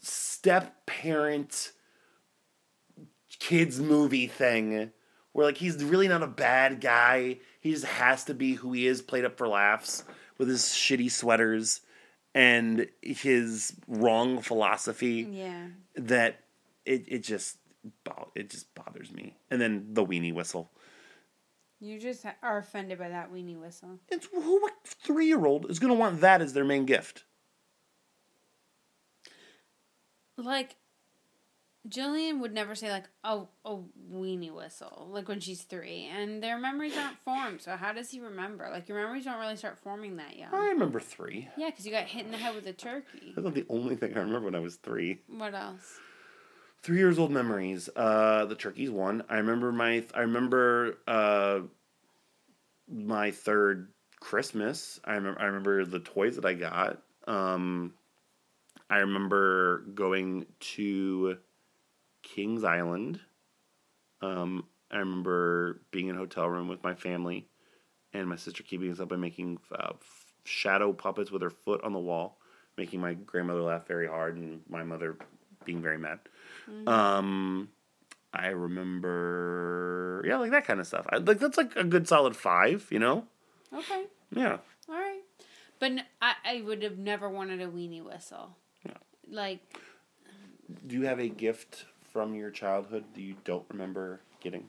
step parent kids movie thing where like he's really not a bad guy. He just has to be who he is, played up for laughs with his shitty sweaters and his wrong philosophy Yeah. that it, it just it just bothers me. And then the weenie whistle. You just are offended by that weenie whistle. It's who what three year old is gonna want that as their main gift? Like, Jillian would never say like, "Oh, oh, weenie whistle," like when she's three, and their memories aren't formed. So how does he remember? Like your memories don't really start forming that young. I remember three. Yeah, because you got hit in the head with a turkey. That's not the only thing I remember when I was three. What else? Three years old memories. Uh, the turkey's one. I remember my. I remember uh, my third Christmas. I remember. I remember the toys that I got. Um, I remember going to Kings Island. Um, I remember being in a hotel room with my family, and my sister keeping us up by making uh, shadow puppets with her foot on the wall, making my grandmother laugh very hard and my mother being very mad. Um, I remember, yeah, like that kind of stuff. I, like that's like a good solid five, you know? Okay, Yeah. all right. But n- I, I would have never wanted a weenie whistle. No. Like, Do you have a gift from your childhood that you don't remember getting?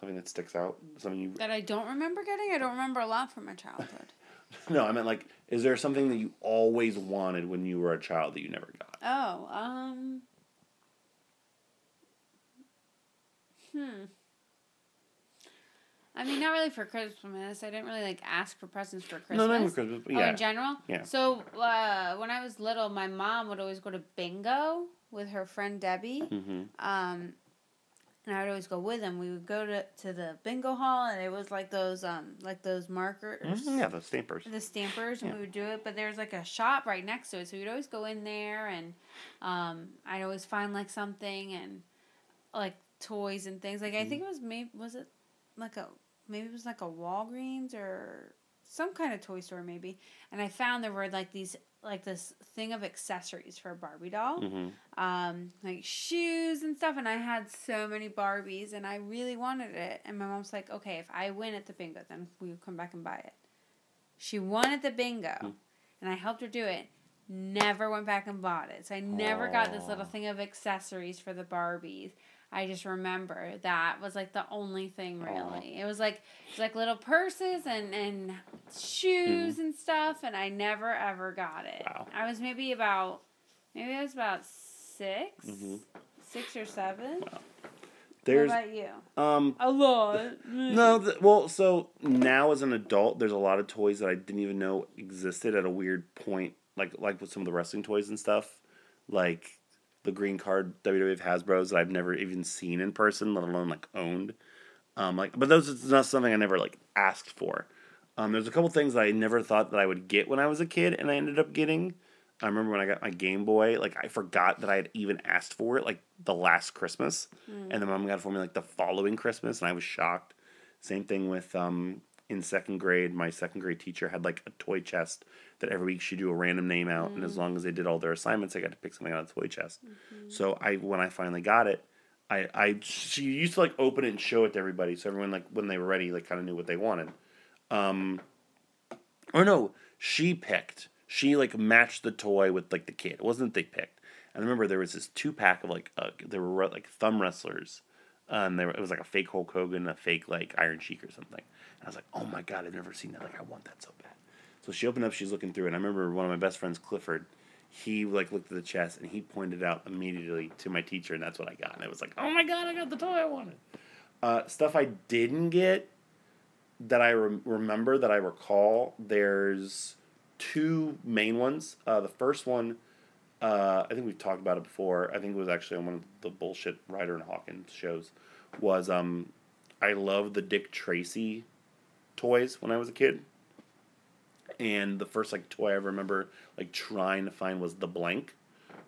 Something that sticks out? Something you that I don't remember getting. I don't remember a lot from my childhood. (laughs) No, I meant like, is there something that you always wanted when you were a child that you never got? Oh, um. Hmm. I mean, not really for Christmas. I didn't really like ask for presents for Christmas. No, not even Christmas, but Oh, in general. Yeah. So uh, when I was little, my mom would always go to bingo with her friend Debbie. mm-hmm. Um, and I would always go with them. We would go to, to the bingo hall, and it was like those um like those markers Mm-hmm. Yeah, the stampers. the stampers and Yeah. we would do it but there's like a shop right next to it so we'd always go in there and um, i'd always find like something and like toys and things like i think it was maybe was it like a maybe it was like a walgreens or some kind of toy store maybe and i found there were like these like this thing of accessories for a barbie doll Mm-hmm. um, like shoes and stuff. And I had so many Barbies, and I really wanted it. And my mom's like, "Okay, if I win at the bingo, then we will come back and buy it." She won at the bingo, Hmm. and I helped her do it. Never went back and bought it, so I never got this little thing of accessories for the Barbies. I just remember that was like the only thing really. It was like it was like little purses and and shoes and stuff, and I never ever got it. Wow. I was maybe about maybe I was about 6 Mhm. six or seven. Wow. There's what about you? um A lot. no th- well so now as an adult there's a lot of toys that I didn't even know existed at a weird point like like with some of the wrestling toys and stuff like the green card WWF Hasbro's that I've never even seen in person let alone like owned. Um like but those is not something I never like asked for. Um there's a couple things that I never thought that I would get when I was a kid and I ended up getting. I remember when I got my Game Boy, like I forgot that I had even asked for it like the last Christmas, and then mom got it for me like the following Christmas, and I was shocked. Same thing with um in second grade, my second grade teacher had like a toy chest that every week she'd do a random name out, and as long as they did all their assignments, I got to pick something out of the toy chest. So I when I finally got it, I I she used to like open it and show it to everybody, so everyone like when they were ready, like kind of knew what they wanted. Um, or no, she picked. She like matched the toy with like the kid. It wasn't that they picked. And I remember there was this two pack of like uh, there were like thumb wrestlers, and there it was like a fake Hulk Hogan, a fake like Iron Sheik or something. And I was like, oh my god, I've never seen that. Like I want that so bad. So she opened up. She's looking through, and I remember one of my best friends, Clifford. He like looked at the chest and he pointed out immediately to my teacher, and that's what I got. And it was like, oh my god, I got the toy I wanted. Uh, stuff I didn't get that I rem- remember that I recall, there's two main ones. Uh, the first one, uh, I think we've talked about it before. I think it was actually on one of the bullshit Ryder and Hawkins shows. Was um, I love the Dick Tracy toys when I was a kid. And the first like toy I remember like trying to find was the blank,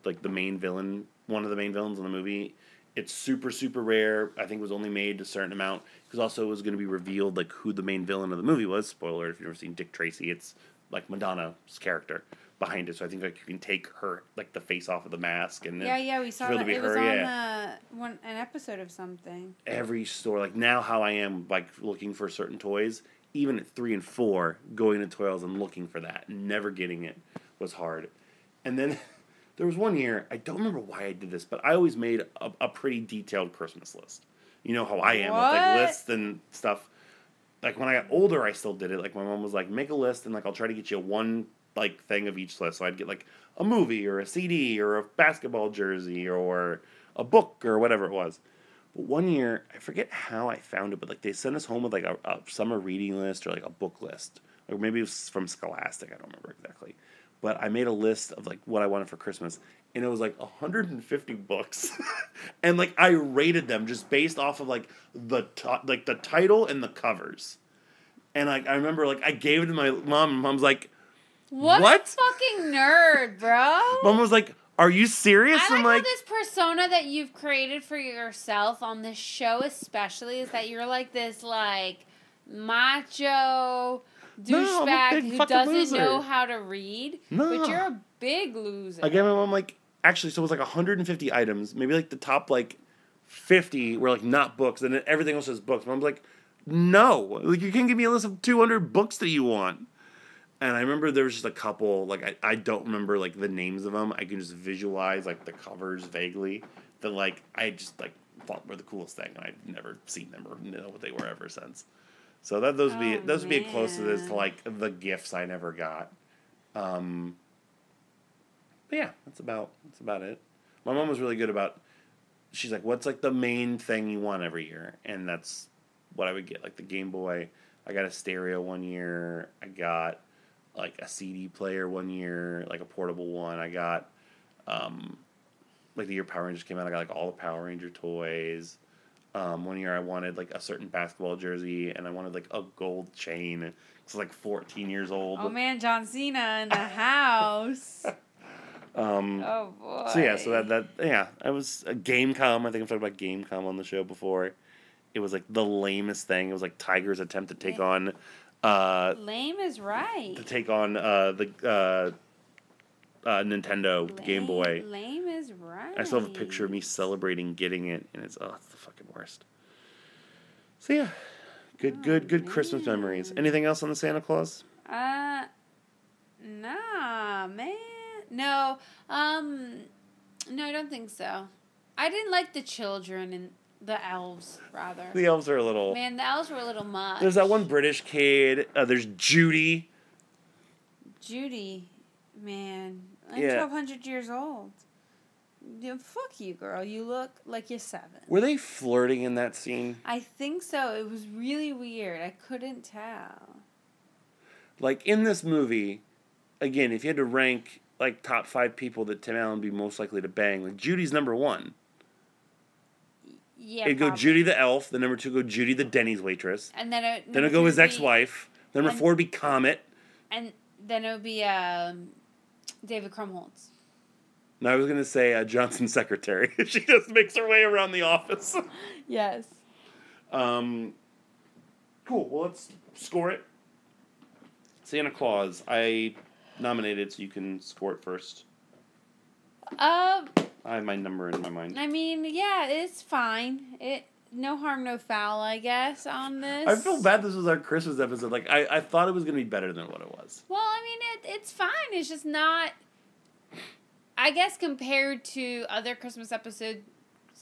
like the main villain, one of the main villains in the movie. It's super super rare. I think it was only made a certain amount because also it was going to be revealed like who the main villain of the movie was. Spoiler if you've never seen Dick Tracy, it's like Madonna's character behind it. So I think like you can take her like the face off of the mask and Yeah, yeah, we saw really that. It was her, on yeah. one an episode of something. every store like now how I am like looking for certain toys even at three and four going to toys and looking for that never getting it was hard. And then (laughs) there was one year I don't remember why I did this but I always made a, a pretty detailed Christmas list. You know how I am with like lists and stuff. Like when I got older I still did it. Like my mom was like make a list and like I'll try to get you one like thing of each list. So I'd get like a movie or a CD or a basketball jersey or a book or whatever it was but one year, I forget how I found it, but like they sent us home with like a, a summer reading list or like a book list, or maybe it was from Scholastic. I don't remember exactly. But I made a list of like what I wanted for Christmas, and it was like 150 books, (laughs) and like I rated them just based off of like the t- like the title and the covers, and like I remember like I gave it to my mom, and mom's like, What, What? fucking nerd, bro! mom was like, "Are you serious?" I like, I'm like, this persona that you've created for yourself on this show, especially, is that you're like this like macho No, douchebag big who doesn't loser. know how to read. No. But you're a big loser. I gave my mom like actually, so it was like 150 items. Maybe like the top like 50 were like not books, and then everything else was books. My mom's like, no, like you can't give me a list of 200 books that you want. And I remember there was just a couple like I, I don't remember like the names of them. I can just visualize like the covers vaguely. That like I just like thought were the coolest thing, and I've never seen them or know what they were ever since. So that those would be Oh, those would be close to this to like the gifts I never got. Um, but yeah, that's about that's about it. My mom was really good about. She's like, "What's like the main thing you want every year?" And that's what I would get. Like the Game Boy. I got a stereo one year. I got like a CD player one year, like a portable one. I got um, like the year Power Rangers came out. I got like all the Power Ranger toys. Um, one year I wanted like a certain basketball jersey, and I wanted like a gold chain. It's like 14 years old. oh man, John Cena in the house. (laughs) Um, oh boy. So yeah, so that that yeah, I was a Game.com. I think I've talked about Game.com on the show before. It was like the lamest thing. It was like Tiger's attempt to take on, uh, lame is right. to take on uh the uh, uh Nintendo Game Boy. Lame, lame is right. I still have a picture of me celebrating getting it, and it's oh, it's the fucking worst. So yeah, good, good, good Christmas memories. Anything else on the Santa Clause? Uh, nah, man. No, um, no, I don't think so. I didn't like the children and the elves, rather. The elves are a little. Man, the elves were a little much. There's that one British kid. Uh, there's Judy. Judy, man, I'm Yeah. 1,200 years old. Yeah, fuck you, girl. You look like you're seven. Were they flirting in that scene? I think so. It was really weird. I couldn't tell. like in this movie, again, if you had to rank like top five people that Tim Allen would be most likely to bang, like Judy's number one. Yeah. It'd go probably. Judy the elf. The number two go Judy the Denny's waitress. And then it, Then it'd go his ex-wife. Number and- four would be Comet. And then it would be um, David Krumholtz. And I was gonna say uh, Johnson's secretary. (laughs) she just makes her way around the office. (laughs) Yes. Um, cool. Well, let's score it. Santa Clause. I nominated, so you can score it first. Um, I have my number in my mind. I mean, yeah, it's fine. It no harm, no foul, I guess, on this. I feel bad this was our Christmas episode. Like I, I thought it was gonna be better than what it was. Well, I mean, it, it's fine. It's just not. I guess compared to other Christmas episodes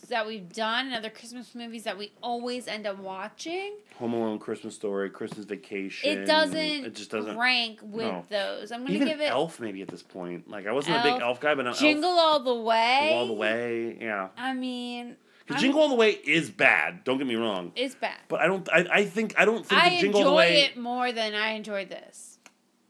that we've done and other Christmas movies that we always end up watching, Home Alone, Christmas Story, Christmas Vacation. it doesn't, It just doesn't. rank with no. those. I'm gonna Even give it Elf maybe at this point. Like I wasn't a big Elf, Elf guy, but now Jingle Elf, All the Way. all the way. Yeah, I mean, Because Jingle All the Way is bad. Don't get me wrong. It's bad. But I don't. I, I think I don't think I Jingle All the enjoy Way it more than I enjoy this.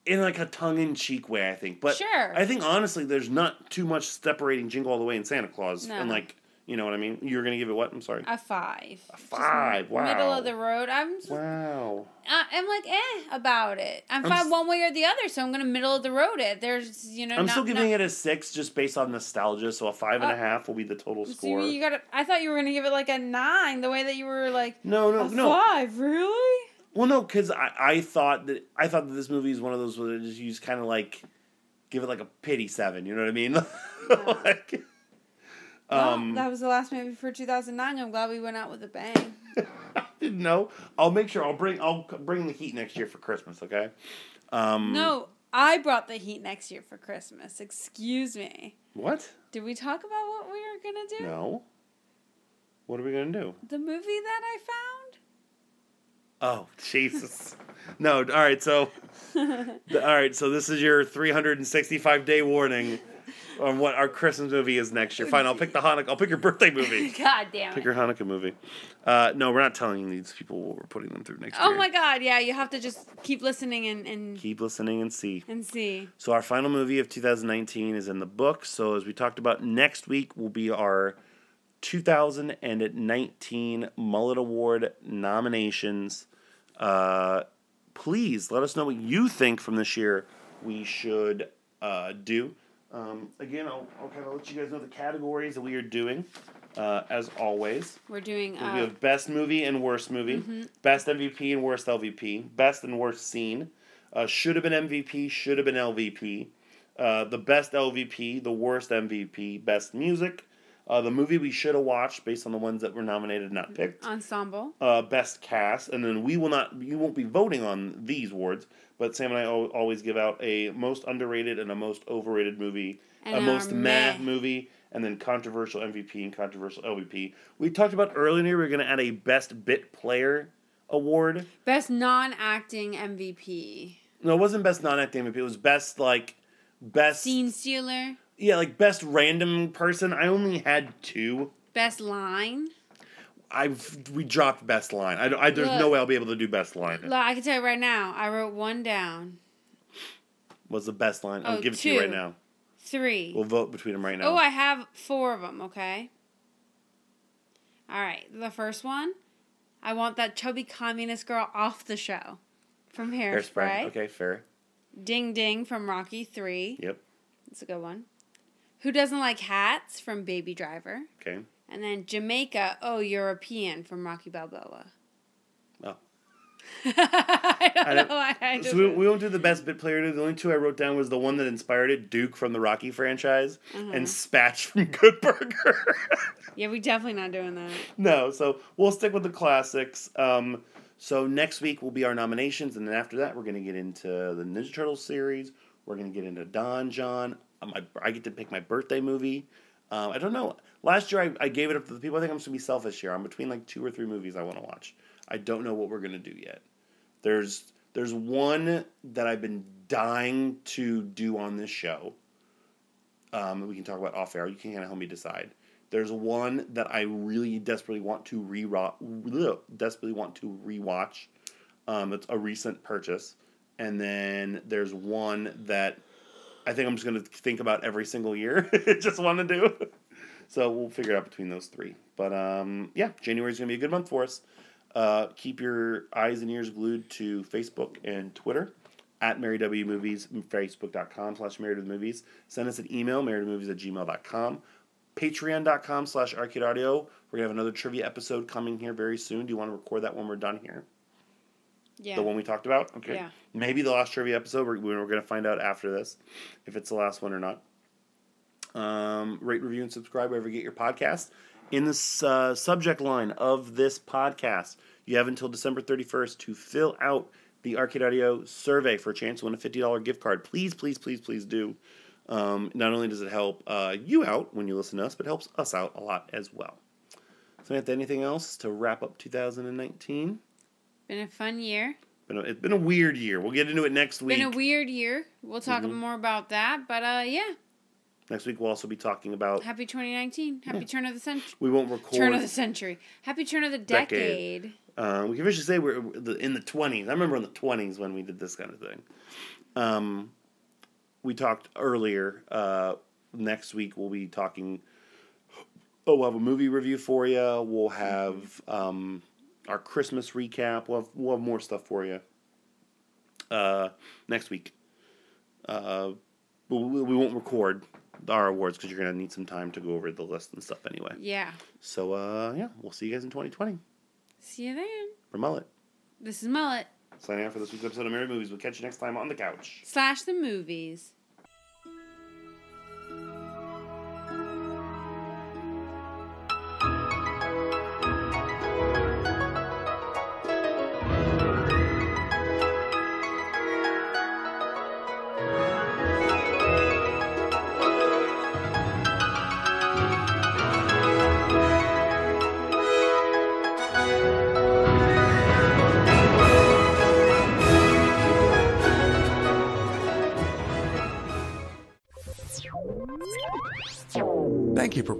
in like a tongue in cheek way. I think, but Sure. I think honestly, there's not too much separating Jingle All the Way and Santa Clause. No. And like, you know what I mean. You're gonna give it what? I'm sorry. A five. A five, wow. Middle of the road. I'm. Just, Wow. I- I'm like eh about it. I'm I'm fine s- one way or the other, so I'm gonna middle of the road it. There's you know. I'm not, still giving not, it a six just based on nostalgia. So a five and a Uh, half will be the total So score. you got. I thought you were gonna give it like a nine. The way that you were like. no, no, a no. five, really? Well, no, because I, I thought that I thought that this movie is one of those where just you just kind of like give it like a pity seven. You know what I mean? (laughs) like, um, well, that was the last movie for 2009. I'm glad we went out with a bang. I (laughs) didn't know. I'll make sure I'll bring I'll bring the heat next year for Christmas. Okay. Um, No, I brought the heat next year for Christmas. Excuse me. What? Did we talk about what we were gonna do? No. What are we gonna do? The movie that I found. Oh (laughs) Jesus! no. All right. So, (laughs) all right. So this is your 365 day warning on what our Christmas movie is next year. Fine. I'll pick the (laughs) Hanukkah. I'll pick your birthday movie. (laughs) God damn Pick your Hanukkah movie. Uh, no, we're not telling these people what we're putting them through next year. Oh year. my god, yeah, you have to just keep listening and and, Keep listening and see. and see. So our final movie of 2019 is in the book. So as we talked about, next week will be our 2019 Mullet Award nominations. Uh, please let us know what you think from this year we should uh, do. Um, again, I'll, I'll kind of let you guys know the categories that we are doing. Uh, as always, We're doing we uh, have best movie and worst movie, best MVP and worst LVP, best and worst scene, uh, should have been MVP, should have been LVP, uh, the best LVP, the worst MVP, best music, uh, the movie we should have watched based on the ones that were nominated and not picked, ensemble. uh, best cast, and then we will not, you won't be voting on these awards, but Sam and I always give out a most underrated and a most overrated movie, And a most meh. movie, and then controversial MVP and controversial LVP. We talked about earlier we are going to add a best bit player award. Best non-acting MVP. No, it wasn't best non-acting MVP. It was best like best Scene stealer. Yeah, like best random person. I only had two. Best line. I've we dropped best line. I, I there's no way I'll be able to do best line. Look, I can tell you right now. I wrote one down. Was the best line? I'll Oh, give it to you right two. now. Three. We'll vote between them right now. Oh, I have four of them, okay? All right. The first one, I want that chubby communist girl off the show from Hairspray. Hairspray. Okay, fair. Ding Ding from Rocky 3. Yep. That's a good one. Who Doesn't Like Hats from Baby Driver. Okay. And then Jamaica, Oh European from Rocky Balboa. Oh. (laughs) I don't I don't- know I just. So we, we won't do the best bit player. The only two I wrote down was the one that inspired it, Duke from the Rocky franchise, Uh-huh. and Spatch (laughs) from Good Burger. (laughs) yeah, we're definitely not doing that. no, so we'll stick with the classics. Um, so next week will be our nominations, and then after that, we're going to get into the Ninja Turtles series. We're going to get into Don Jon. Um, I, I get to pick my birthday movie. Um, I don't know. Last year, I, I gave it up to the people. I think I'm just to be selfish here. I'm between like two or three movies I want to watch. I don't know what we're to do yet. There's there's one that I've been dying to do on this show. Um, we can talk about off air. You can kind of help me decide. There's one that I really desperately want to re desperately want to rewatch. Um, it's a recent purchase, and then there's one that I think I'm just gonna think about every single year. (laughs) just want to do. So we'll figure it out between those three. But um, yeah, is gonna be a good month for us. Uh, keep your eyes and ears glued to Facebook and Twitter at Mary W Movies, Facebook.com slash Married with Movies. Send us an email, marriedwithmovies at gmail.com. Patreon.com slash Arcade Audio. We're going to have another trivia episode coming here very soon. Do you want to record that when we're done here? Yeah. The one we talked about? Okay. Yeah. Maybe the last trivia episode. We're, we're going to find out after this if it's the last one or not. Um, rate, review, and subscribe wherever you get your podcast. In the uh, subject line of this podcast, you have until December 31st to fill out the Arcade Audio survey for a chance to win a $50 gift card. Please, please, please, please do. Um, not only does it help uh, you out when you listen to us, but it helps us out a lot as well. Samantha, anything else to wrap up 2019? Been a fun year. Been a, it's been a weird year. We'll get into it next week. Been a weird year. We'll talk Mhm. more about that. But uh, yeah, Next week we'll also be talking about. Happy 2019. Happy turn of the century. We won't record. Turn of the century. Happy turn of the Decade. decade. Uh, we can officially say we're in the twenties. I remember in the twenties when we did this kind of thing. Um, we talked earlier. Uh, next week we'll be talking. Oh, we'll have a movie review for you. We'll have um, our Christmas recap. We'll have, we'll have more stuff for you uh, next week. Uh, but we, we won't record our awards because you're gonna need some time to go over the list and stuff anyway. Yeah. So uh, yeah, we'll see you guys in 2020 See you then. for Mullet. This is Mullet Signing out for this week's episode of Married Movies. We'll catch you next time on the couch. slash the movies.